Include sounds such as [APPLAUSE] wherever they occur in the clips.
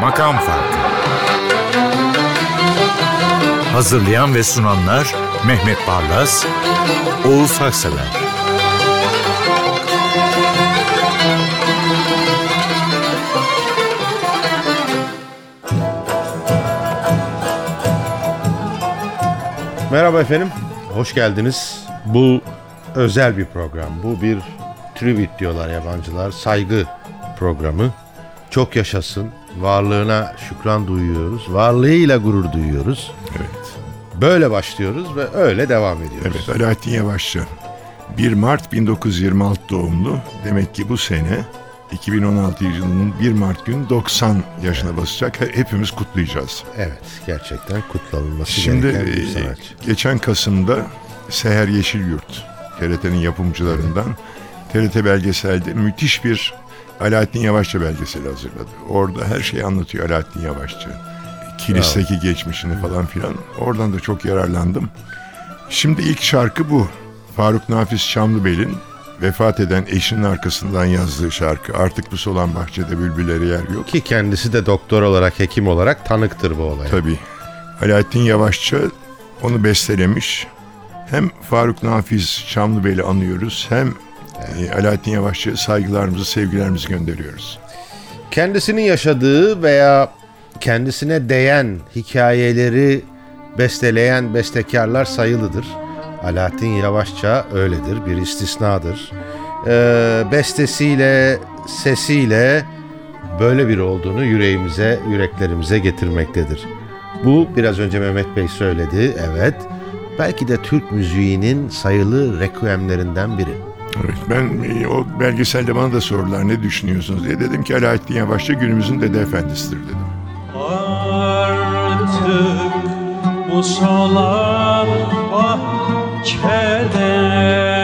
Makam Farkı. Hazırlayan ve sunanlar Mehmet Barlas, Oğuz Haksever Merhaba efendim, hoş geldiniz. Bu özel bir program. Bu bir tribute diyorlar yabancılar, saygı programı. Çok yaşasın, varlığına şükran duyuyoruz, varlığıyla gurur duyuyoruz. Evet. Böyle başlıyoruz ve öyle devam ediyoruz. Evet Alaaddin Yavaşçı. 1 Mart 1926 doğumlu. Demek ki bu sene 2016 yılının 1 Mart günü 90 yaşına basacak. Hepimiz kutlayacağız. Evet, gerçekten kutlanılması Şimdi gereken bir e, sanatçı. geçen Kasım'da Seher Yeşilyurt, TRT'nin yapımcılarından TRT belgeselde müthiş bir Alaaddin Yavaşçı belgeseli hazırladı. Orada her şeyi anlatıyor Alaaddin Yavaşçı. Kilisteki geçmişini falan filan. Oradan da çok yararlandım. Şimdi ilk şarkı bu. Faruk Nafiz Çamlıbel'in vefat eden eşinin arkasından yazdığı şarkı. Artık bu solan bahçede bülbülleri yer yok. Ki kendisi de doktor olarak, hekim olarak tanıktır bu olaya. Tabii. Alaaddin Yavaşça onu bestelemiş. Hem Faruk Nafiz Çamlıbel'i anıyoruz hem e, Alaaddin Yavaşça saygılarımızı, sevgilerimizi gönderiyoruz. Kendisinin yaşadığı veya kendisine değen hikayeleri besteleyen bestekarlar sayılıdır. Alaaddin Yavaşça öyledir, bir istisnadır. Ee, bestesiyle, sesiyle böyle bir olduğunu yüreğimize, yüreklerimize getirmektedir. Bu biraz önce Mehmet Bey söyledi, evet. Belki de Türk müziğinin sayılı requiemlerinden biri. Evet, ben e, o belgeselde bana da sordular ne düşünüyorsunuz diye. Dedim ki Alaaddin Yavaşça günümüzün dede efendisidir dedim. Artık bu solan bahçede Bülbüllere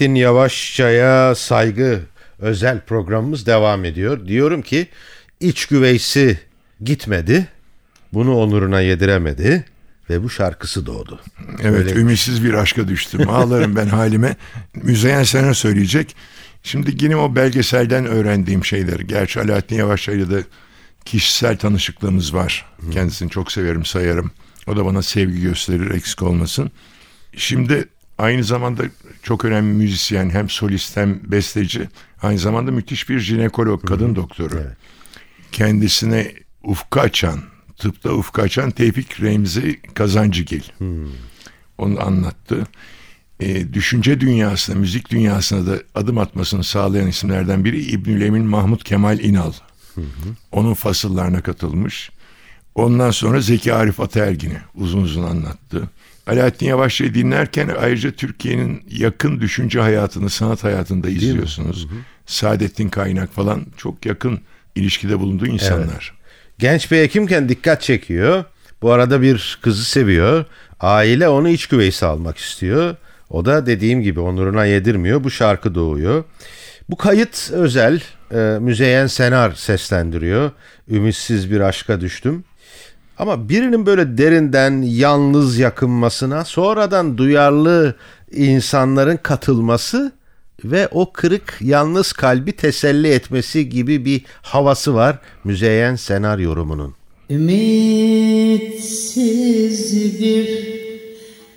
Alaaddin Yavaşça'ya saygı özel programımız devam ediyor. Diyorum ki iç güveysi gitmedi. Bunu onuruna yediremedi ve bu şarkısı doğdu. Evet Öyle- ümitsiz bir aşka düştüm. Ağlarım ben halime. Müzeyyen sana söyleyecek. Şimdi yine o belgeselden öğrendiğim şeyler. Gerçi Alaaddin Yavaşçı'yla da kişisel tanışıklığımız var. Kendisini çok severim sayarım. O da bana sevgi gösterir eksik olmasın. Şimdi aynı zamanda çok önemli müzisyen hem solist hem besteci. Aynı zamanda müthiş bir jinekolog, kadın doktoru. Evet. Kendisine ufku açan, tıpta ufku açan Tevfik Remzi Kazancıgil. Onu anlattı. E, düşünce dünyasına, müzik dünyasına da adım atmasını sağlayan isimlerden biri İbnül Emin Mahmut Kemal İnal. Onun fasıllarına katılmış. Ondan sonra Zeki Arif Ataergin'i uzun uzun anlattı. Alaaddin Yavaşçı'yı dinlerken ayrıca Türkiye'nin yakın düşünce hayatını, sanat hayatında izliyorsunuz. Saadettin Kaynak falan çok yakın ilişkide bulunduğu insanlar. Genç bir hekimken dikkat çekiyor. Bu arada bir kızı seviyor. Aile onu iç güveysi almak istiyor. O da dediğim gibi onuruna yedirmiyor. Bu şarkı doğuyor. Bu kayıt özel. E, Müzeyyen Senar seslendiriyor. Ümitsiz bir aşka düştüm. Ama birinin böyle derinden yalnız yakınmasına sonradan duyarlı insanların katılması ve o kırık yalnız kalbi teselli etmesi gibi bir havası var Müzeyyen Senar yorumunun. Ümitsiz bir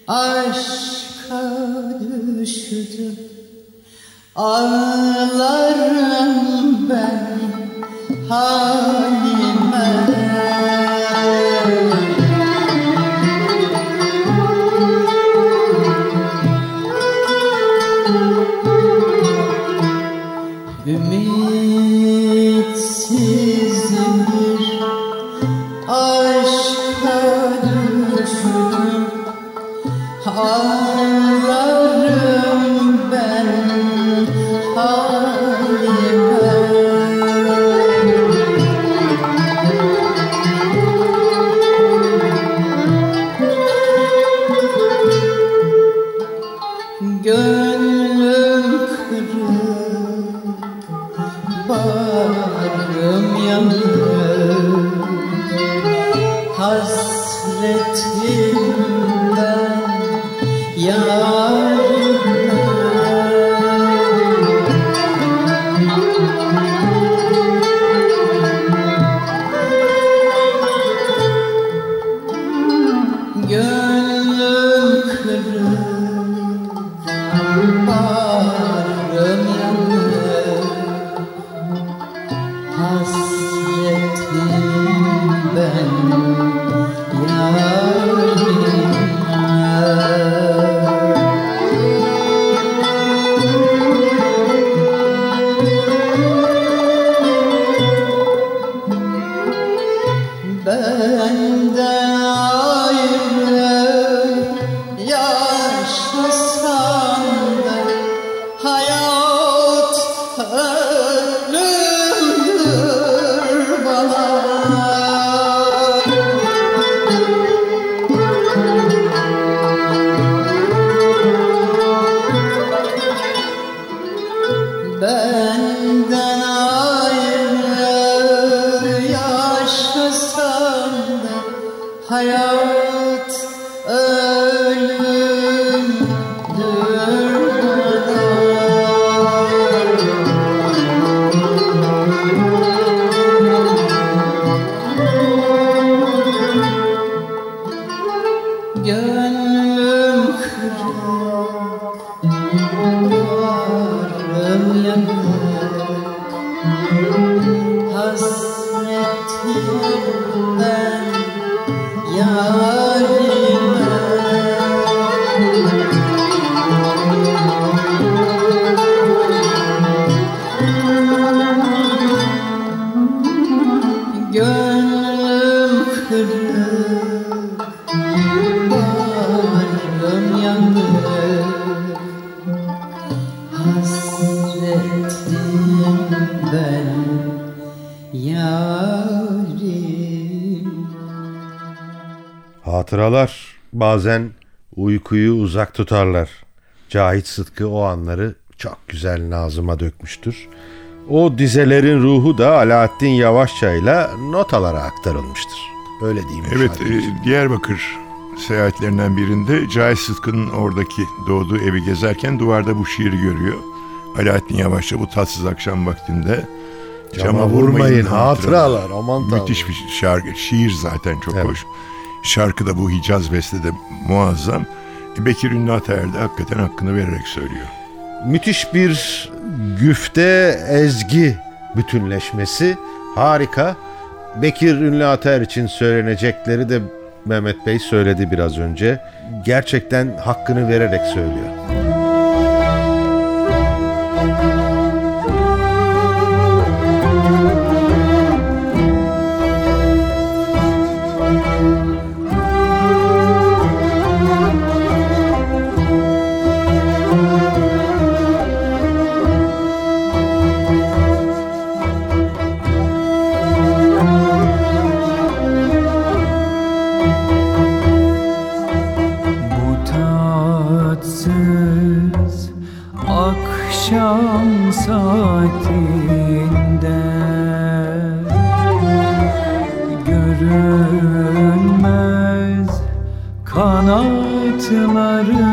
aşka düştüm Ağlarım ben halime Ağlarım [LAUGHS] Hayal uykuyu uzak tutarlar. Cahit Sıtkı o anları çok güzel Nazım'a dökmüştür. O dizelerin ruhu da Alaaddin Yavaşça ile notalara aktarılmıştır. Öyle diyeyim. Evet, şarkıcı. e, Diyarbakır seyahatlerinden birinde Cahit Sıtkı'nın oradaki doğduğu evi gezerken duvarda bu şiiri görüyor. Alaaddin Yavaşça bu tatsız akşam vaktinde Cama vurmayın hatıralar aman tanrım. Müthiş bir şarkı, şiir zaten çok Evet. hoş. Şarkı da bu Hicaz bestede muazzam. Bekir Ünlü Ataer hakikaten hakkını vererek söylüyor. Müthiş bir güfte ezgi bütünleşmesi harika. Bekir Ünlü Ataer için söylenecekleri de Mehmet Bey söyledi biraz önce. Gerçekten hakkını vererek söylüyor. Kanatlarınızla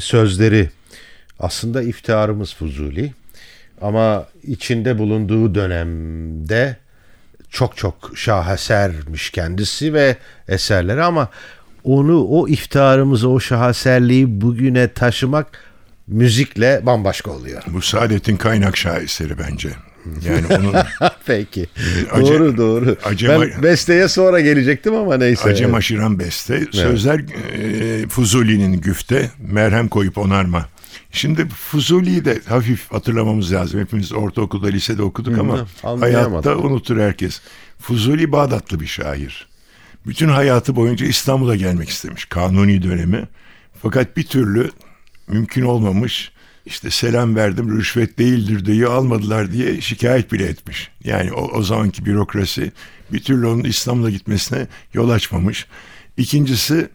Sözleri aslında iftiharımız Fuzuli. Ama içinde bulunduğu dönemde çok çok şahesermiş kendisi ve eserleri ama onu o iftiharımızı o şaheserliği bugüne taşımak müzikle bambaşka oluyor. Bu Saadet'in kaynak şaheseri bence. Yani onun [LAUGHS] Peki. Ace- doğru doğru. Acema- ben besteye sonra gelecektim ama neyse. Acem aşıran beste. Sözler e, Fuzuli'nin güfte. Merhem koyup onarma. Şimdi Fuzuli'yi de hafif hatırlamamız lazım. Hepimiz ortaokulda, lisede okuduk ama anlayamadım. hayatta unutur herkes. Fuzuli Bağdatlı bir şair. Bütün hayatı boyunca İstanbul'a gelmek istemiş. Kanuni dönemi. Fakat bir türlü mümkün olmamış. İşte selam verdim rüşvet değildir diye almadılar diye şikayet bile etmiş. Yani o, o zamanki bürokrasi bir türlü onun İstanbul'a gitmesine yol açmamış. İkincisi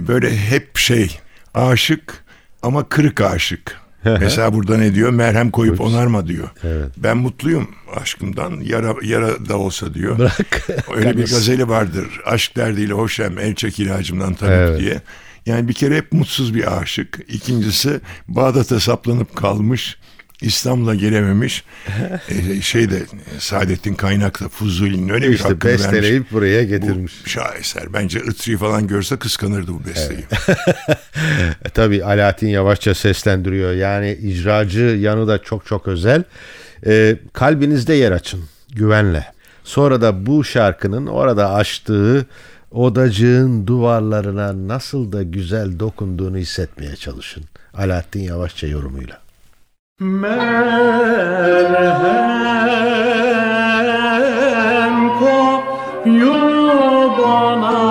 böyle hep şey aşık ama kırık aşık. Mesela burada ne diyor? Merhem koyup onarma diyor. Ben mutluyum aşkımdan yara, yara da olsa diyor. Bırak. Öyle bir gazeli vardır. Aşk derdiyle hoşem el çek ilacımdan tabip Evet. diye. Yani bir kere hep mutsuz bir aşık. İkincisi Bağdat'a saplanıp kalmış. İstanbul'a gelememiş. [LAUGHS] ee, şeyde Saadettin Kaynak'ta Fuzuli'nin öyle bir İşte hakkını vermiş. besteleyip buraya getirmiş. Bu şaheser. Bence Itri falan görse kıskanırdı bu besteyi. [LAUGHS] E, tabii Alaaddin yavaşça seslendiriyor. Yani icracı yanı da çok çok özel. E, kalbinizde yer açın güvenle. Sonra da bu şarkının orada açtığı odacığın duvarlarına nasıl da güzel dokunduğunu hissetmeye çalışın. Alaaddin Yavaşça yorumuyla. Merhem koyup onarma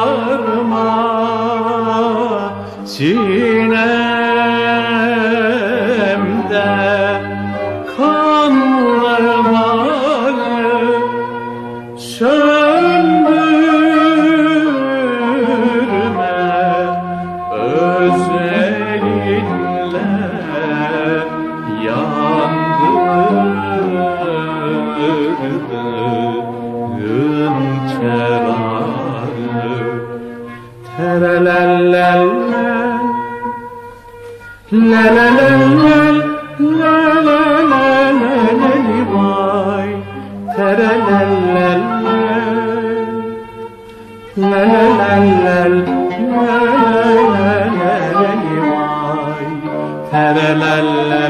La la la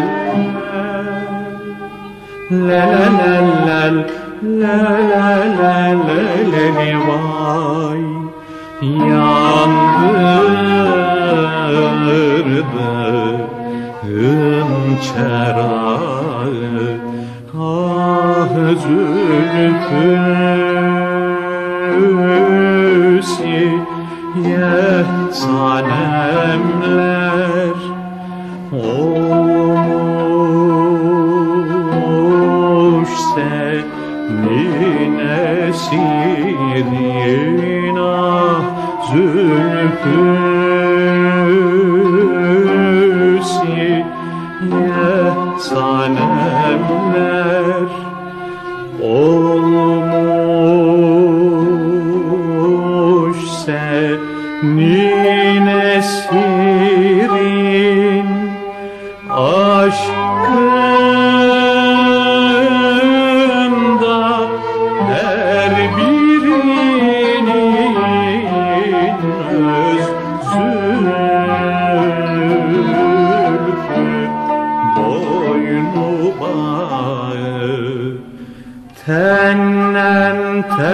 la, la la la la, la la la la leviyay. Yandır ben, imceral ah, hazür pusu, ya sanemle hmm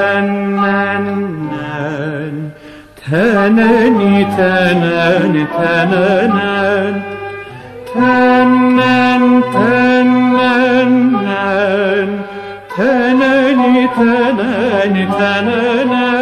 tennennen Teneni tenen tenenen. Tennen tennennen Teneni tenen tenenen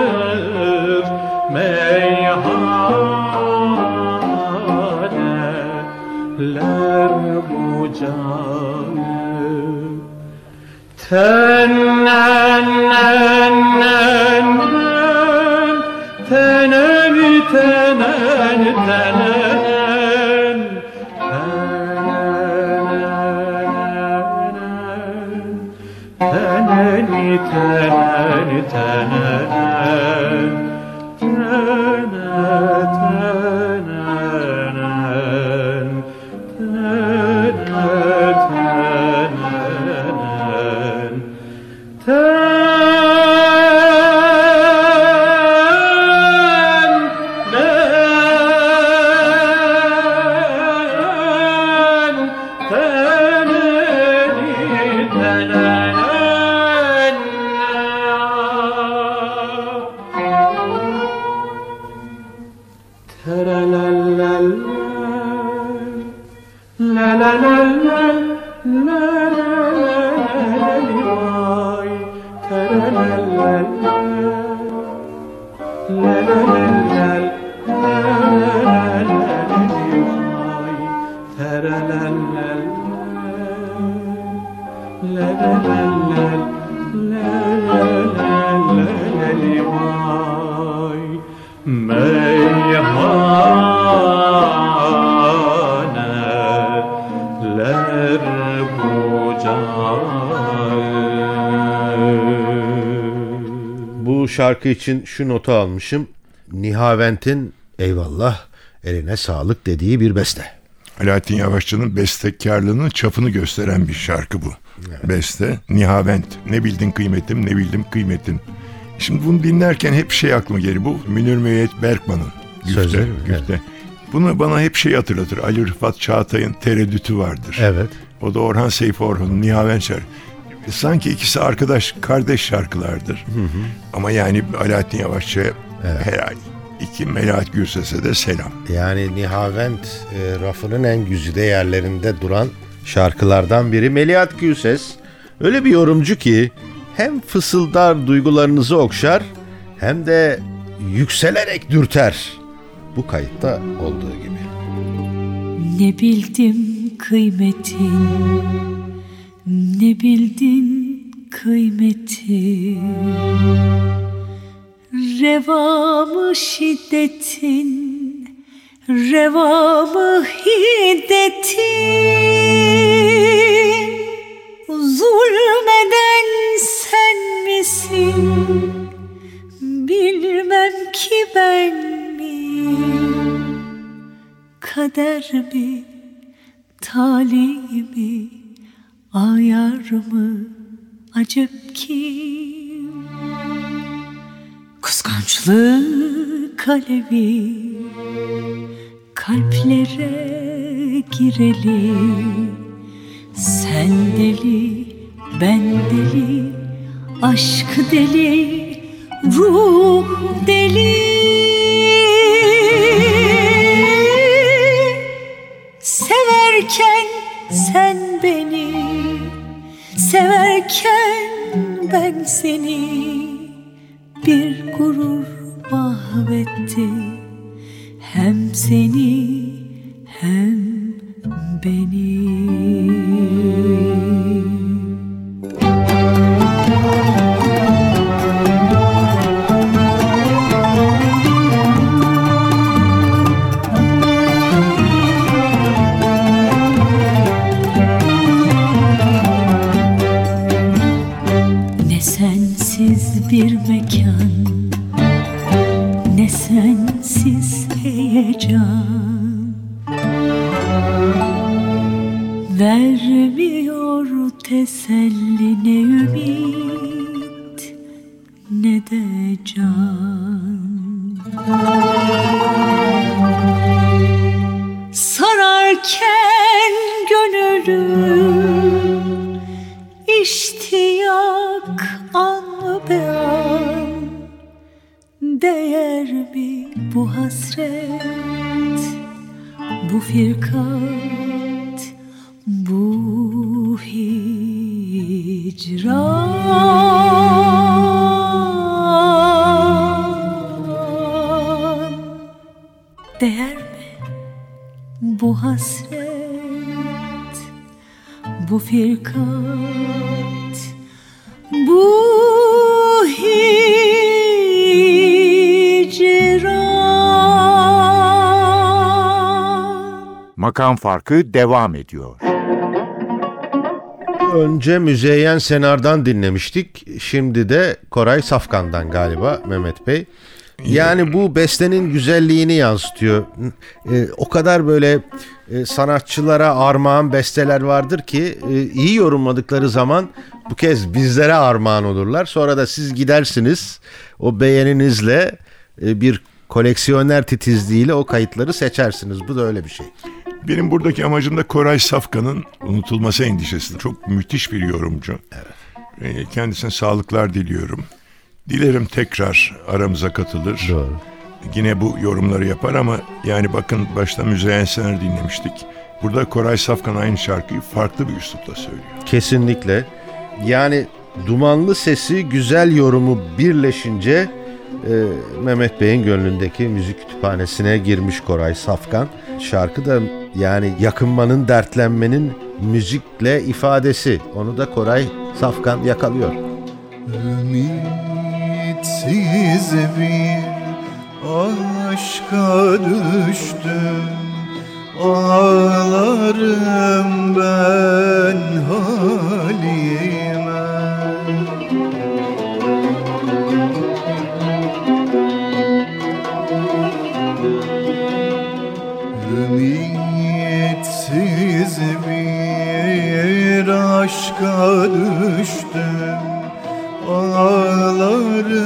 vardır meyhaneler bu canı. Tenen tenen tenen tenen tenen Şarkı için şu notu almışım. Nihavent'in eyvallah eline sağlık dediği bir beste. Alaaddin Yavaşçı'nın bestekarlığının çapını gösteren bir şarkı bu. Beste, Nihavent. Ne bildin kıymetim, ne bildim kıymetin. Şimdi bunu dinlerken hep şey aklıma geliyor. Bu Münir Müeyyet Berkman'ın. Güfte, Sözleri mi? güfte. Bunu bana hep şey hatırlatır. Ali Rıfat Çağatay'ın tereddütü vardır. Evet. O da Orhan Seyfi Orhan'ın Nihavent şarkı. Sanki ikisi arkadaş, kardeş şarkılardır. Ama yani Alaaddin Yavaşçı'ya herhalde iki Melahat Gürses'e de selam. Yani Nihavent e, rafının en güzide yerlerinde duran şarkılardan biri. Melihat Gülses öyle bir yorumcu ki hem fısıldar duygularınızı okşar hem de yükselerek dürter. Bu kayıtta olduğu gibi. Ne bildim kıymetin Ne bildin kıymetin Revamı şiddetin Revamı hiddetin. Zulmeden sen misin? Bilmem ki ben miyim? Kader mi, talih mi, ayar mı, acep kim? Kıskançlık alevi, kalplere gireli. Sen deli, ben deli, aşk deli, ruh deli. Severken sen beni, severken ben seni bir gurur mahvetti. Hem seni hem beni. Değer mi bu hasret, bu firkat, bu hicran? Makam farkı devam ediyor. Önce Müzeyyen Senar'dan dinlemiştik. Şimdi de Koray Safkan'dan galiba Mehmet Bey. Yani bu bestenin güzelliğini yansıtıyor. Ee, o kadar böyle e, sanatçılara armağan besteler vardır ki e, iyi yorumladıkları zaman bu kez bizlere armağan olurlar. Sonra da siz gidersiniz o beğeninizle e, bir koleksiyoner titizliğiyle o kayıtları seçersiniz. Bu da öyle bir şey. Benim buradaki amacım da Koray Safkan'ın unutulması endişesi. Çok müthiş bir yorumcu. Evet. Kendisine sağlıklar diliyorum. Dilerim tekrar aramıza katılır. Doğru. Yine bu yorumları yapar ama yani bakın başta Müzeyyen Sener dinlemiştik. Burada Koray Safkan aynı şarkıyı farklı bir üslupla söylüyor. Kesinlikle. Yani dumanlı sesi, güzel yorumu birleşince e, Mehmet Bey'in gönlündeki müzik kütüphanesine girmiş Koray Safkan. Şarkı da yani yakınmanın, dertlenmenin müzikle ifadesi. Onu da Koray Safkan yakalıyor. Ümitsiz bir aşka düştüm. Ağlarım ben halime. Ümitsiz bir aşka düştüm Ağlarım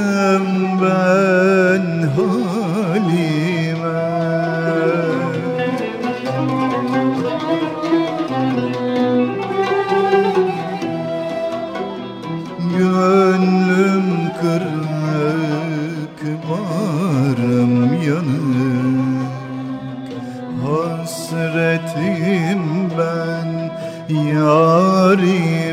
ben halime. Gönlüm kırık, varım yanık. Hasretim ben yarime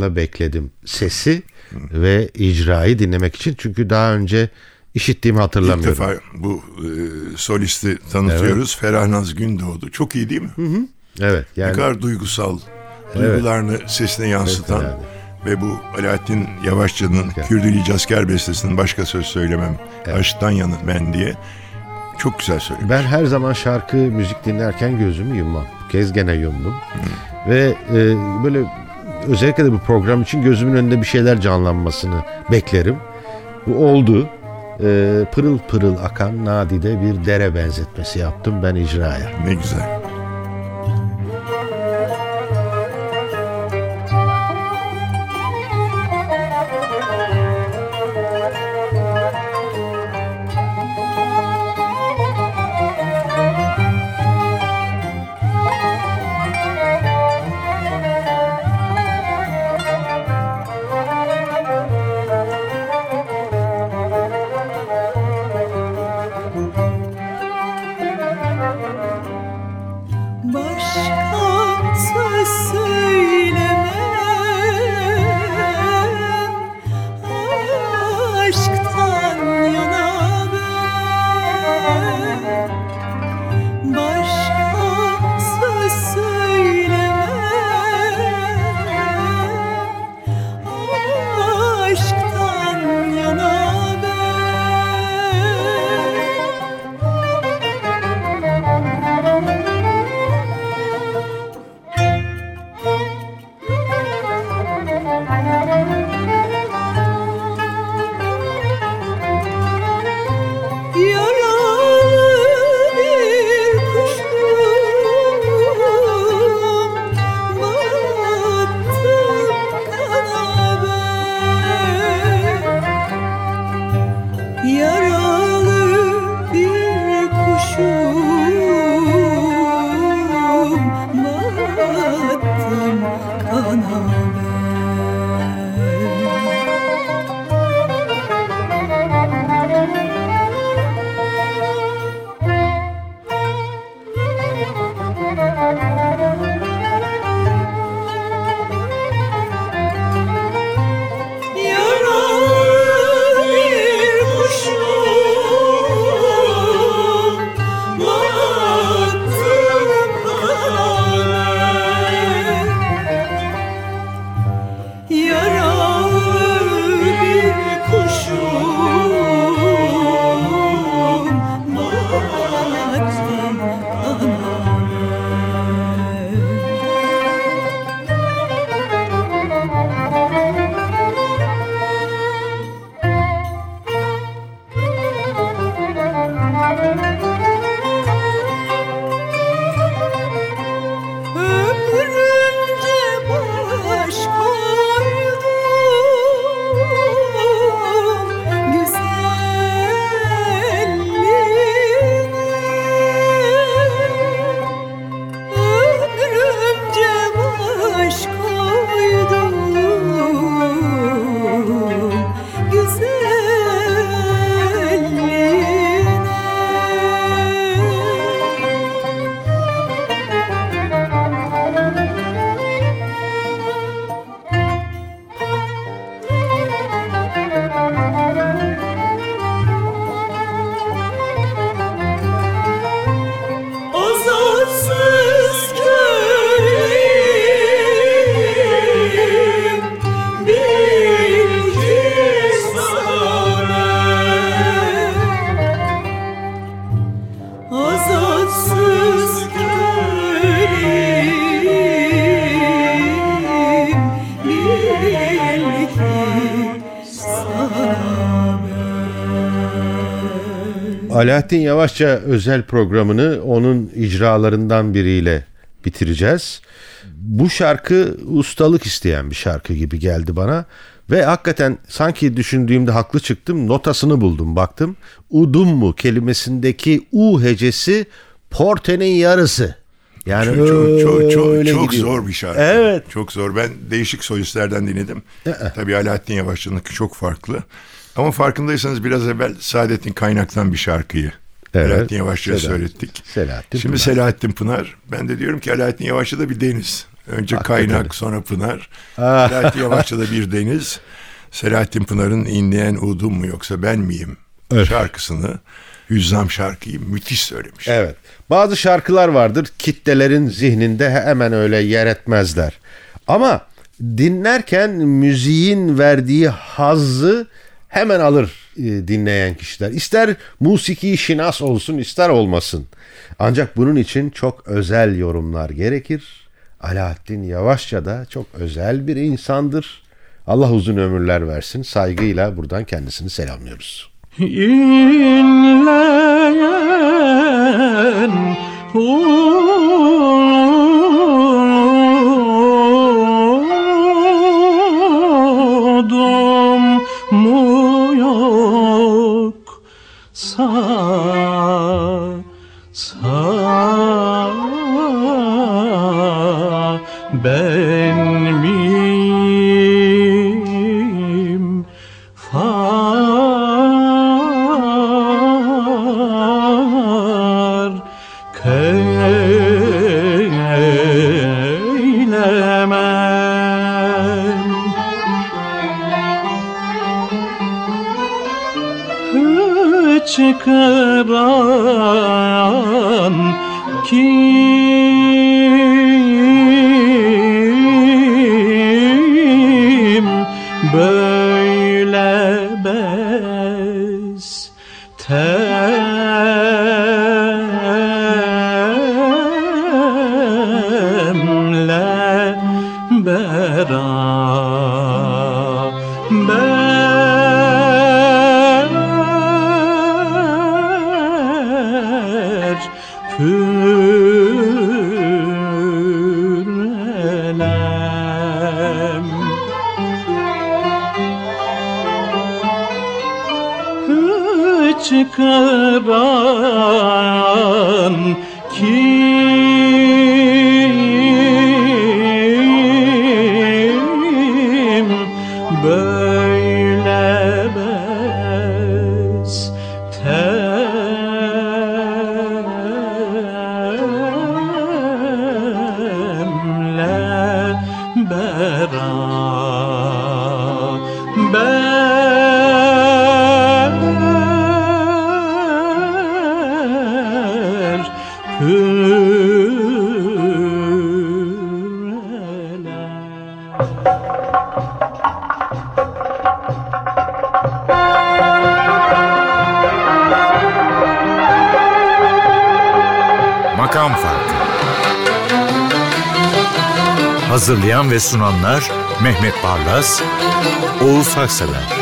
merakla bekledim sesi ve icrayı dinlemek için. Çünkü daha önce işittiğimi İlk hatırlamıyorum. defa bu e, solisti tanıtıyoruz. Ferah Naz Gündoğdu. Çok iyi değil mi? Evet Ne yani kadar duygusal, duygularını sesine yansıtan Fevkalade. ve bu Alaaddin Yavaşçı'nın Kürdülü Casker bestesinin başka söz söylemem, aşktan yanı ben diye çok güzel söylüyor. ben her zaman şarkı müzik dinlerken gözümü yummam. Bu kez gene yumdum. Ve e, böyle özellikle de bu program için gözümün önünde bir şeyler canlanmasını beklerim. Bu oldu. E, pırıl pırıl akan nadide bir dere benzetmesi yaptım ben icraya. Ne güzel. Alaaddin Yavaşça özel programını onun icralarından biriyle bitireceğiz. Bu şarkı ustalık isteyen bir şarkı gibi geldi bana. Ve hakikaten sanki düşündüğümde haklı çıktım. Notasını buldum baktım. Udum mu kelimesindeki U hecesi Porte'nin yarısı. Yani Çok çok çok çok, çok zor bir şarkı. Evet. Çok zor. Ben değişik solistlerden dinledim. Tabii Alaaddin Yavaşçı'nınki çok farklı. Ama farkındaysanız biraz evvel Saadettin Kaynak'tan bir şarkıyı Evet. Alaaddin Yavaşçı'ya Selahattin- söylettik. Selahattin Şimdi Pınar. Selahattin Pınar. Ben de diyorum ki Alaaddin Yavaşçı da bir deniz. Önce Hakikaten. Kaynak sonra Pınar. Ah. Alaaddin Yavaşçı da bir deniz. Selahattin Pınar'ın inleyen udum mu yoksa ben miyim Evet. şarkısını Hüzzam şarkıyı müthiş söylemiş. Evet. Bazı şarkılar vardır kitlelerin zihninde hemen öyle yer etmezler. Ama dinlerken müziğin verdiği hazzı hemen alır e, dinleyen kişiler. İster musiki şinas olsun ister olmasın. Ancak bunun için çok özel yorumlar gerekir. Alaaddin Yavaşça da çok özel bir insandır. Allah uzun ömürler versin. Saygıyla buradan kendisini selamlıyoruz. İnleyen Ra Ve sunanlar Mehmet Barlas, Oğuz Haksever